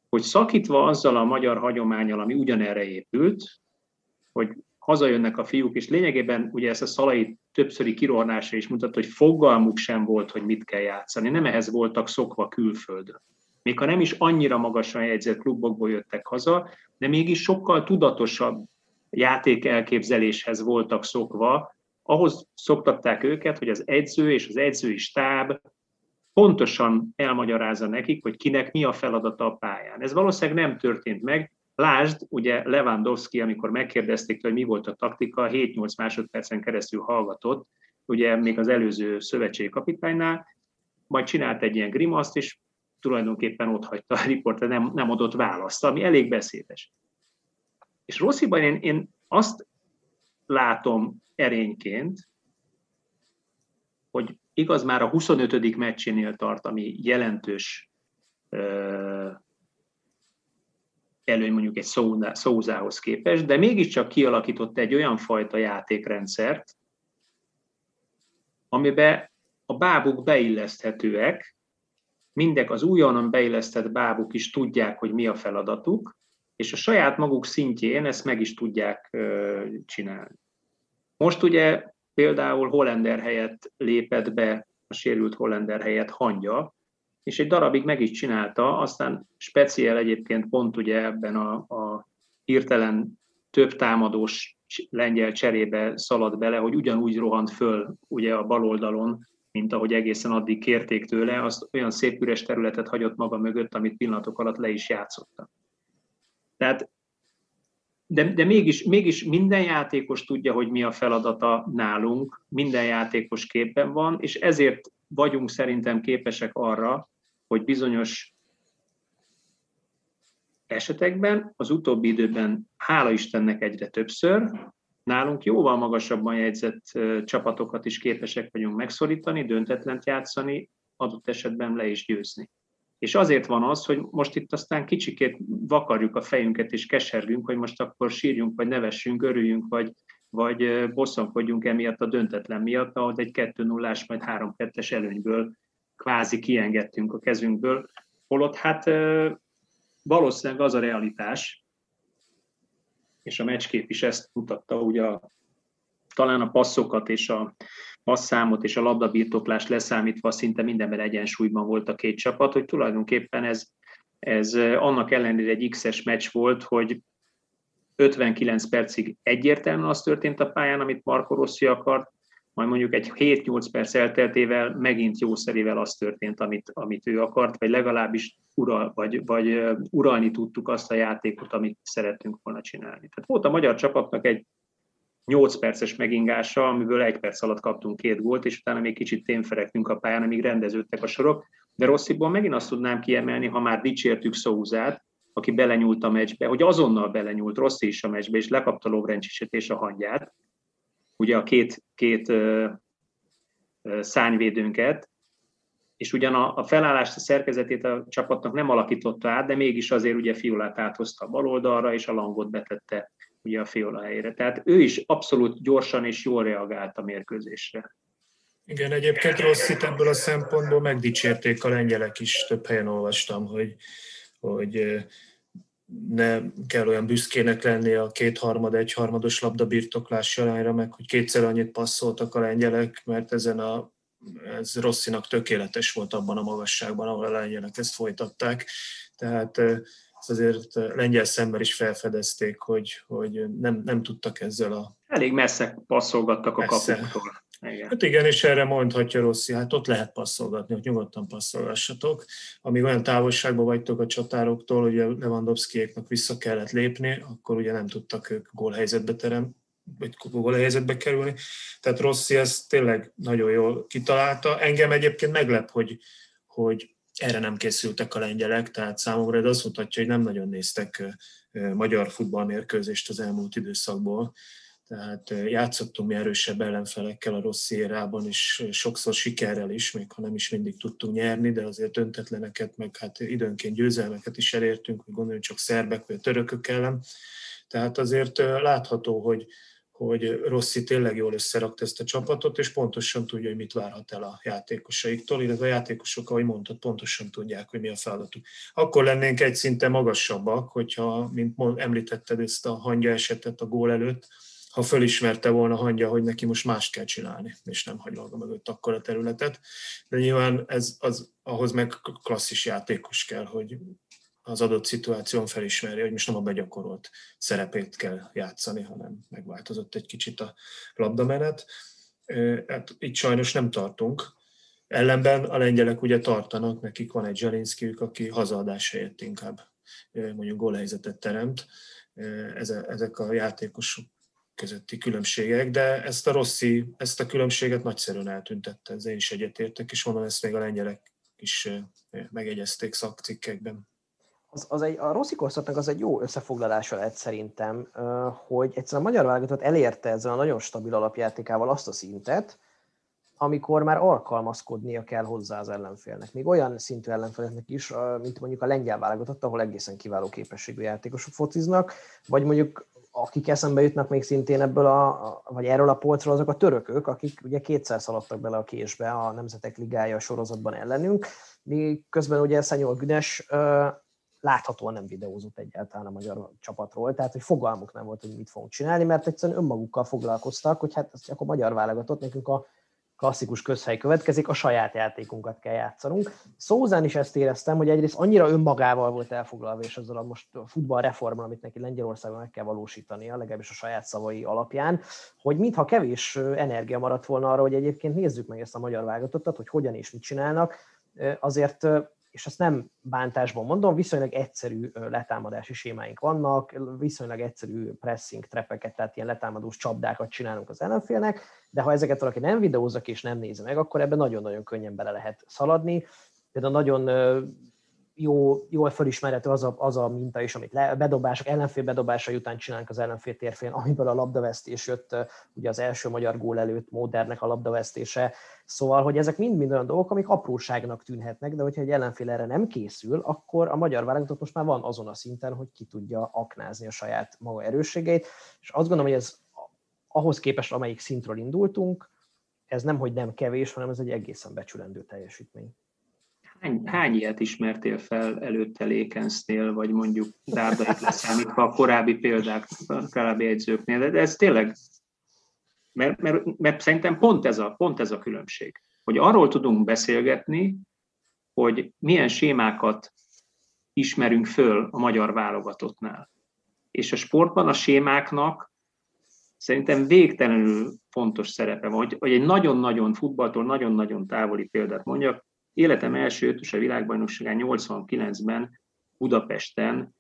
hogy szakítva azzal a magyar hagyományal, ami ugyanerre épült, hogy hazajönnek a fiúk, és lényegében ugye ezt a szalai többszöri kirohanása is mutatta, hogy fogalmuk sem volt, hogy mit kell játszani. Nem ehhez voltak szokva külföldön. Még ha nem is annyira magasan jegyzett klubokból jöttek haza, de mégis sokkal tudatosabb játék elképzeléshez voltak szokva, ahhoz szoktatták őket, hogy az edző és az edzői stáb pontosan elmagyarázza nekik, hogy kinek mi a feladata a pályán. Ez valószínűleg nem történt meg. Lásd, ugye Lewandowski, amikor megkérdezték, hogy mi volt a taktika, 7-8 másodpercen keresztül hallgatott, ugye még az előző szövetségi kapitánynál, majd csinált egy ilyen grimaszt, és tulajdonképpen ott hagyta a riporter, nem, nem adott választ, ami elég beszédes. És Rossziban én, én azt látom erényként, hogy igaz már a 25. meccsénél tart, ami jelentős előny mondjuk egy szózához képest, de mégiscsak kialakított egy olyan fajta játékrendszert, amiben a bábuk beilleszthetőek, mindek az újonnan beillesztett bábuk is tudják, hogy mi a feladatuk, és a saját maguk szintjén ezt meg is tudják csinálni. Most ugye például Hollander helyett lépett be, a sérült Hollander helyett hangya, és egy darabig meg is csinálta, aztán speciál egyébként pont ugye ebben a, a hirtelen több támadós lengyel cserébe szaladt bele, hogy ugyanúgy rohant föl ugye a bal oldalon, mint ahogy egészen addig kérték tőle, azt olyan szép üres területet hagyott maga mögött, amit pillanatok alatt le is játszotta. Tehát de, de mégis, mégis minden játékos tudja, hogy mi a feladata nálunk, minden játékos képen van, és ezért vagyunk szerintem képesek arra, hogy bizonyos esetekben, az utóbbi időben, hála Istennek egyre többször, nálunk jóval magasabban jegyzett csapatokat is képesek vagyunk megszorítani, döntetlent játszani, adott esetben le is győzni. És azért van az, hogy most itt aztán kicsikét vakarjuk a fejünket és kesergünk, hogy most akkor sírjunk, vagy nevessünk, örüljünk, vagy, vagy bosszankodjunk emiatt a döntetlen miatt, ahogy egy 2 0 majd 3 2 előnyből kvázi kiengedtünk a kezünkből. Holott hát valószínűleg az a realitás, és a meccskép is ezt mutatta, ugye a, talán a passzokat és a passzámot és a labdabirtoklást leszámítva szinte mindenben egyensúlyban volt a két csapat, hogy tulajdonképpen ez, ez annak ellenére egy X-es meccs volt, hogy 59 percig egyértelműen az történt a pályán, amit Marco Rossi akart, majd mondjuk egy 7-8 perc elteltével megint jószerével az történt, amit, amit ő akart, vagy legalábbis ural, vagy, vagy uralni tudtuk azt a játékot, amit szerettünk volna csinálni. Tehát volt a magyar csapatnak egy 8 perces megingása, amiből egy perc alatt kaptunk két gólt, és utána még kicsit témferektünk a pályán, amíg rendeződtek a sorok. De Rossziból megint azt tudnám kiemelni, ha már dicsértük Szózát, aki belenyúlt a meccsbe, hogy azonnal belenyúlt Rossi is a meccsbe, és lekapta Lovrencsiset és a hangyát, ugye a két, két szányvédőnket, és ugyan a, a felállást, a szerkezetét a csapatnak nem alakította át, de mégis azért ugye Fiolát áthozta a bal és a Langot betette ugye a Fiola helyére. Tehát ő is abszolút gyorsan és jól reagált a mérkőzésre. Igen, egyébként rossz itt ebből a szempontból megdicsérték a lengyelek is, több helyen olvastam, hogy, hogy ne kell olyan büszkének lenni a kétharmad, egyharmados labdabirtoklás arányra, meg hogy kétszer annyit passzoltak a lengyelek, mert ezen a, ez Rosszinak tökéletes volt abban a magasságban, ahol a lengyelek ezt folytatták. Tehát azért lengyel szemben is felfedezték, hogy, hogy nem, nem tudtak ezzel a... Elég messze passzolgattak a kapuktól. Igen. Hát igen, és erre mondhatja Rossi, hát ott lehet passzolgatni, hogy nyugodtan passzolgassatok. Amíg olyan távolságban vagytok a csatároktól, hogy Lewandowskiéknak vissza kellett lépni, akkor ugye nem tudtak ők gólhelyzetbe terem, vagy gólhelyzetbe kerülni. Tehát Rossi ezt tényleg nagyon jól kitalálta. Engem egyébként meglep, hogy, hogy erre nem készültek a lengyelek, tehát számomra ez azt mutatja, hogy nem nagyon néztek magyar futballmérkőzést az elmúlt időszakból tehát játszottunk mi erősebb ellenfelekkel a rossz érában, és sokszor sikerrel is, még ha nem is mindig tudtunk nyerni, de azért öntetleneket, meg hát időnként győzelmeket is elértünk, hogy gondoljunk csak szerbek vagy a törökök ellen. Tehát azért látható, hogy, hogy Rossi tényleg jól összerakta ezt a csapatot, és pontosan tudja, hogy mit várhat el a játékosaiktól, illetve a játékosok, ahogy mondtad, pontosan tudják, hogy mi a feladatuk. Akkor lennénk egy szinte magasabbak, hogyha, mint említetted ezt a hangya esetet a gól előtt, ha fölismerte volna hangja, hogy neki most mást kell csinálni, és nem hagy maga mögött akkor a területet. De nyilván ez az, ahhoz meg klasszis játékos kell, hogy az adott szituáción felismerje, hogy most nem a begyakorolt szerepét kell játszani, hanem megváltozott egy kicsit a labdamenet. Hát itt sajnos nem tartunk. Ellenben a lengyelek ugye tartanak, nekik van egy Zsalinszkiük, aki hazaadás helyett inkább mondjuk gólhelyzetet teremt. Ezek a játékosok közötti különbségek, de ezt a Rossi, ezt a különbséget nagyszerűen eltüntette, ez én is egyetértek, és mondom, ezt még a lengyelek is megegyezték szakcikkekben. Az, az egy, a Rossi korszaknak az egy jó összefoglalása lett szerintem, hogy egyszerűen a magyar válogatott elérte ezzel a nagyon stabil alapjátékával azt a szintet, amikor már alkalmazkodnia kell hozzá az ellenfélnek. Még olyan szintű ellenféleknek is, mint mondjuk a lengyel válogatott, ahol egészen kiváló képességű játékosok fociznak, vagy mondjuk akik eszembe jutnak még szintén ebből a, vagy erről a polcról, azok a törökök, akik ugye kétszer szaladtak bele a késbe a Nemzetek Ligája sorozatban ellenünk, mi közben ugye Szenyol Günes láthatóan nem videózott egyáltalán a magyar csapatról, tehát hogy fogalmuk nem volt, hogy mit fogunk csinálni, mert egyszerűen önmagukkal foglalkoztak, hogy hát ez csak magyar válogatott, nekünk a klasszikus közhely következik, a saját játékunkat kell játszanunk. Szózán is ezt éreztem, hogy egyrészt annyira önmagával volt elfoglalva, és ezzel a most a futballreformmal, amit neki Lengyelországban meg kell valósítania, legalábbis a saját szavai alapján, hogy mintha kevés energia maradt volna arra, hogy egyébként nézzük meg ezt a magyar válogatottat, hogy hogyan és mit csinálnak, azért és ezt nem bántásban mondom, viszonylag egyszerű letámadási sémáink vannak, viszonylag egyszerű pressing trepeket, tehát ilyen letámadós csapdákat csinálunk az ellenfélnek, de ha ezeket valaki nem videózza és nem nézi meg, akkor ebben nagyon-nagyon könnyen bele lehet szaladni. Például nagyon jó, jól felismerhető az a, az a minta is, amit le, bedobások, ellenfél bedobásai után csinálunk az ellenfél térfén, amiből a labdavesztés jött, ugye az első magyar gól előtt Módernek a labdavesztése. Szóval, hogy ezek mind-mind olyan dolgok, amik apróságnak tűnhetnek, de hogyha egy ellenfél erre nem készül, akkor a magyar válogatott most már van azon a szinten, hogy ki tudja aknázni a saját maga erősségeit, és azt gondolom, hogy ez ahhoz képest, amelyik szintről indultunk, ez nem, hogy nem kevés, hanem ez egy egészen becsülendő teljesítmény. Hány, hány ilyet ismertél fel előtte Lékensznél, vagy mondjuk Dárdait leszámítva a korábbi példák, a korábbi jegyzőknél, de ez tényleg, mert, mert, mert szerintem pont ez, a, pont ez a különbség, hogy arról tudunk beszélgetni, hogy milyen sémákat ismerünk föl a magyar válogatottnál. És a sportban a sémáknak szerintem végtelenül fontos szerepe van, hogy, hogy egy nagyon-nagyon futballtól nagyon-nagyon távoli példát mondjak, Életem első ötöse világbajnokságán 89-ben Budapesten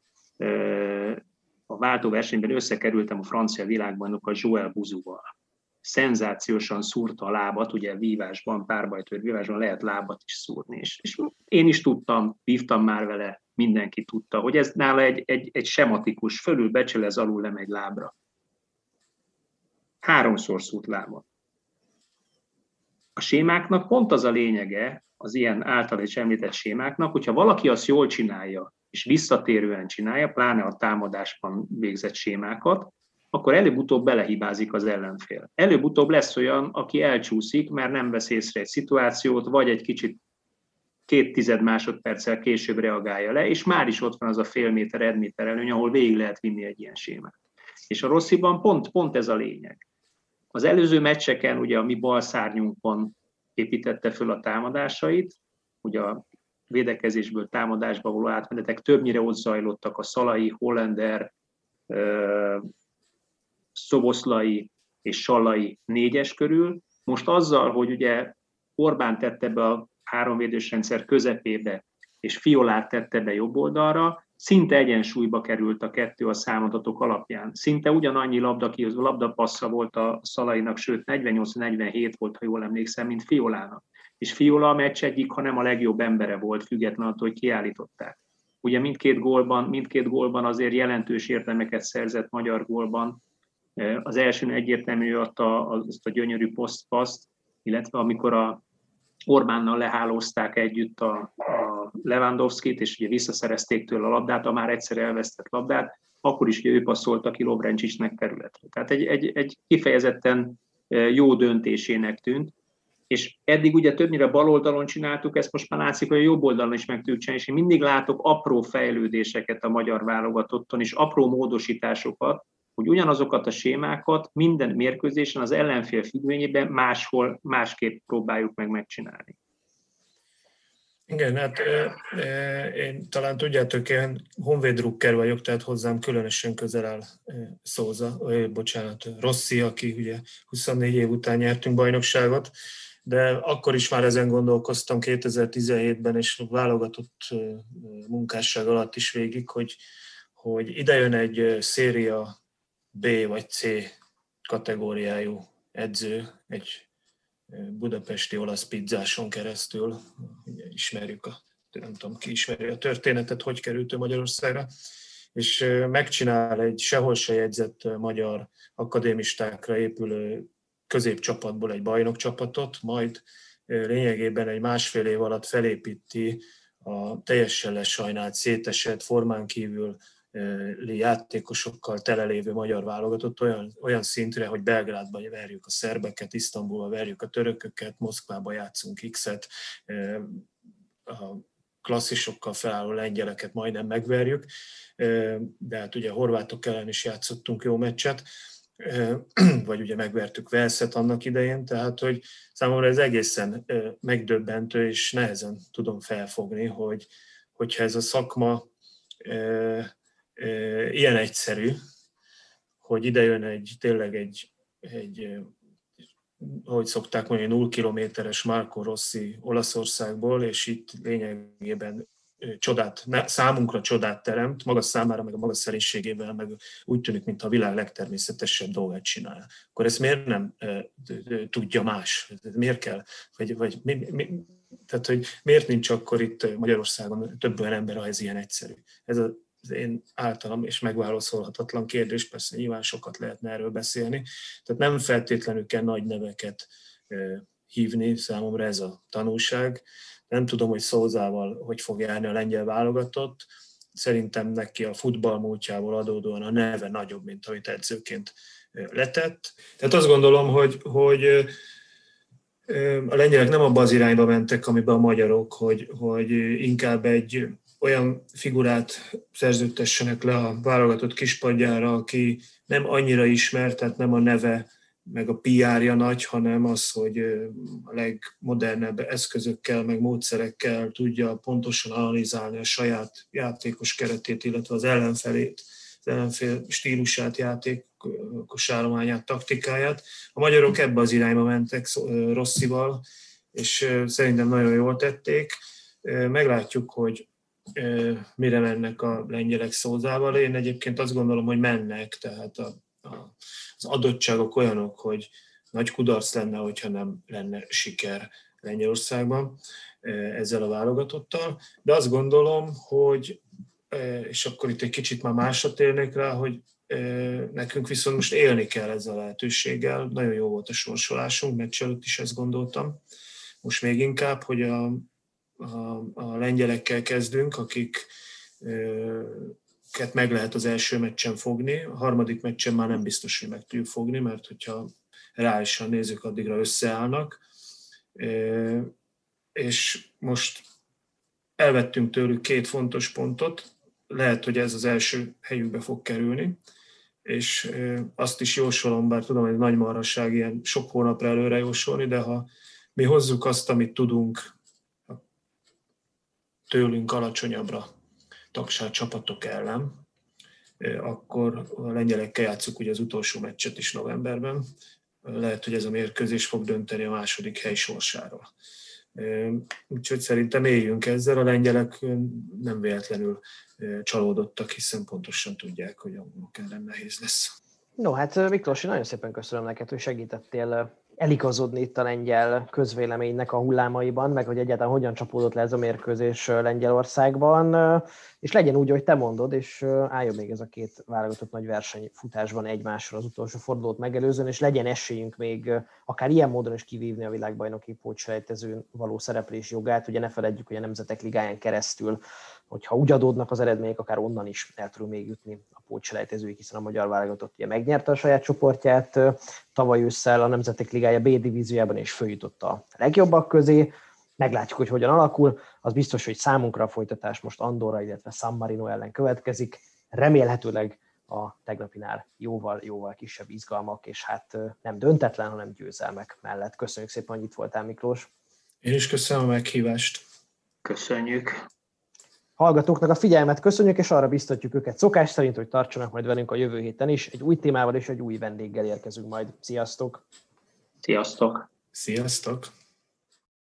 a váltóversenyben összekerültem a francia világbajnokkal Joël Buzúval. Szenzációsan szúrta a lábat, ugye vívásban, párbajtőr vívásban lehet lábat is szúrni. És, és én is tudtam, vívtam már vele, mindenki tudta, hogy ez nála egy, egy, egy sematikus, fölül becselez, alul lemegy lábra. Háromszor szúrt lábat. A sémáknak pont az a lényege, az ilyen által is említett sémáknak, hogyha valaki azt jól csinálja, és visszatérően csinálja, pláne a támadásban végzett sémákat, akkor előbb-utóbb belehibázik az ellenfél. Előbb-utóbb lesz olyan, aki elcsúszik, mert nem vesz észre egy szituációt, vagy egy kicsit két tized másodperccel később reagálja le, és már is ott van az a fél méter, egy méter előny, ahol végig lehet vinni egy ilyen sémát. És a Rossziban pont, pont ez a lényeg. Az előző meccseken ugye a mi bal szárnyunkon építette föl a támadásait, ugye a védekezésből támadásba való átmenetek többnyire ott zajlottak a Szalai, Hollander, Szoboszlai és Sallai négyes körül. Most azzal, hogy ugye Orbán tette be a háromvédős rendszer közepébe, és Fiolát tette be jobb oldalra, szinte egyensúlyba került a kettő a számadatok alapján. Szinte ugyanannyi labda, labdapassza volt a Szalainak, sőt 48-47 volt, ha jól emlékszem, mint Fiolának. És Fiola a meccs egyik, ha nem a legjobb embere volt, függetlenül attól, hogy kiállították. Ugye mindkét gólban, mindkét gólban azért jelentős érdemeket szerzett magyar gólban. Az első egyértelmű adta azt a gyönyörű posztpaszt, illetve amikor a Orbánnal lehálózták együtt a, a Lewandowski-t, és ugye visszaszerezték tőle a labdát, a már egyszer elvesztett labdát, akkor is ő passzolta ki Lovrencsicsnek területre. Tehát egy, egy, egy kifejezetten jó döntésének tűnt, és eddig ugye többnyire bal oldalon csináltuk, ezt most már látszik, hogy a jobb oldalon is meg tudjuk csinálni, és én mindig látok apró fejlődéseket a magyar válogatotton, és apró módosításokat, hogy ugyanazokat a sémákat minden mérkőzésen az ellenfél függvényében máshol másképp próbáljuk meg megcsinálni. Igen, hát én talán tudjátok, én honvéd drukker vagyok, tehát hozzám különösen közel áll Szóza, bocsánat, Rossi, aki ugye 24 év után nyertünk bajnokságot, de akkor is már ezen gondolkoztam 2017-ben, és válogatott munkásság alatt is végig, hogy, hogy ide jön egy széria B vagy C kategóriájú edző, egy budapesti olasz pizzáson keresztül, ugye ismerjük a, nem tudom ki ismeri a történetet, hogy került ő Magyarországra, és megcsinál egy sehol se jegyzett magyar akadémistákra épülő középcsapatból egy bajnokcsapatot, majd lényegében egy másfél év alatt felépíti a teljesen lesajnált, szétesett, formán kívül játékosokkal telelévő magyar válogatott olyan, olyan szintre, hogy Belgrádban verjük a szerbeket, Isztambulban verjük a törököket, Moszkvában játszunk X-et, a klasszisokkal felálló lengyeleket majdnem megverjük, de hát ugye a horvátok ellen is játszottunk jó meccset, vagy ugye megvertük Velszet annak idején, tehát hogy számomra ez egészen megdöbbentő, és nehezen tudom felfogni, hogy hogyha ez a szakma ilyen egyszerű, hogy ide jön egy, tényleg egy, egy ahogy szokták mondani, 0 kilométeres Marco Rossi Olaszországból, és itt lényegében csodát, számunkra csodát teremt, maga számára, meg a maga szerénységével, meg úgy tűnik, mintha a világ legtermészetesebb dolgát csinálja. Akkor ezt miért nem tudja más? Miért kell? Vagy, vagy mi, mi, tehát, hogy miért nincs akkor itt Magyarországon több olyan ember, ha ez ilyen egyszerű? Ez a az én általam és megválaszolhatatlan kérdés, persze nyilván sokat lehetne erről beszélni. Tehát nem feltétlenül kell nagy neveket hívni, számomra ez a tanulság. Nem tudom, hogy Szózával hogy fog járni a lengyel válogatott. Szerintem neki a futball múltjából adódóan a neve nagyobb, mint amit edzőként letett. Tehát azt gondolom, hogy, hogy a lengyelek nem abba az irányba mentek, amiben a magyarok, hogy, hogy inkább egy olyan figurát szerződtessenek le a válogatott kispadjára, aki nem annyira ismert, tehát nem a neve meg a PR-ja nagy, hanem az, hogy a legmodernebb eszközökkel, meg módszerekkel tudja pontosan analizálni a saját játékos keretét, illetve az ellenfelét, az ellenfél stílusát, játékos állományát, taktikáját. A magyarok ebbe az irányba mentek Rosszival, és szerintem nagyon jól tették. Meglátjuk, hogy mire mennek a lengyelek szózával. Én egyébként azt gondolom, hogy mennek, tehát a, a, az adottságok olyanok, hogy nagy kudarc lenne, hogyha nem lenne siker Lengyelországban ezzel a válogatottal, de azt gondolom, hogy, és akkor itt egy kicsit már másra térnék rá, hogy nekünk viszont most élni kell ezzel a lehetőséggel. Nagyon jó volt a sorsolásunk, meccs előtt is ezt gondoltam. Most még inkább, hogy a, a, a lengyelekkel kezdünk, akik meg lehet az első meccsen fogni, a harmadik meccsen már nem biztos, hogy meg tudjuk fogni, mert hogyha reálisan nézzük, addigra összeállnak. És most elvettünk tőlük két fontos pontot, lehet, hogy ez az első helyükbe fog kerülni, és azt is jósolom, bár tudom, hogy nagy marasság ilyen sok hónapra előre jósolni, de ha mi hozzuk azt, amit tudunk tőlünk alacsonyabbra tagsát csapatok ellen, akkor a lengyelekkel játszuk ugye az utolsó meccset is novemberben. Lehet, hogy ez a mérkőzés fog dönteni a második hely sorsáról. Úgyhogy szerintem éljünk ezzel. A lengyelek nem véletlenül csalódottak, hiszen pontosan tudják, hogy a ellen nehéz lesz. No, hát Miklós, nagyon szépen köszönöm neked, hogy segítettél eligazodni itt a lengyel közvéleménynek a hullámaiban, meg hogy egyáltalán hogyan csapódott le ez a mérkőzés Lengyelországban, és legyen úgy, hogy te mondod, és álljon még ez a két válogatott nagy verseny futásban egymásra az utolsó fordulót megelőzően, és legyen esélyünk még akár ilyen módon is kivívni a világbajnoki pótselejtezőn való szereplés jogát. Ugye ne feledjük, hogy a Nemzetek Ligáján keresztül, hogyha úgy adódnak az eredmények, akár onnan is el tudunk még jutni a pótselejtezőig, hiszen a magyar válogatott ugye megnyerte a saját csoportját tavaly ősszel a Nemzetek Ligája B divíziójában, és följutott a legjobbak közé meglátjuk, hogy hogyan alakul. Az biztos, hogy számunkra a folytatás most Andorra, illetve San Marino ellen következik. Remélhetőleg a tegnapinál jóval, jóval kisebb izgalmak, és hát nem döntetlen, hanem győzelmek mellett. Köszönjük szépen, hogy itt voltál, Miklós. Én is köszönöm a meghívást. Köszönjük. Hallgatóknak a figyelmet köszönjük, és arra biztatjuk őket szokás szerint, hogy tartsanak majd velünk a jövő héten is. Egy új témával és egy új vendéggel érkezünk majd. Sziasztok! Sziasztok! Sziasztok!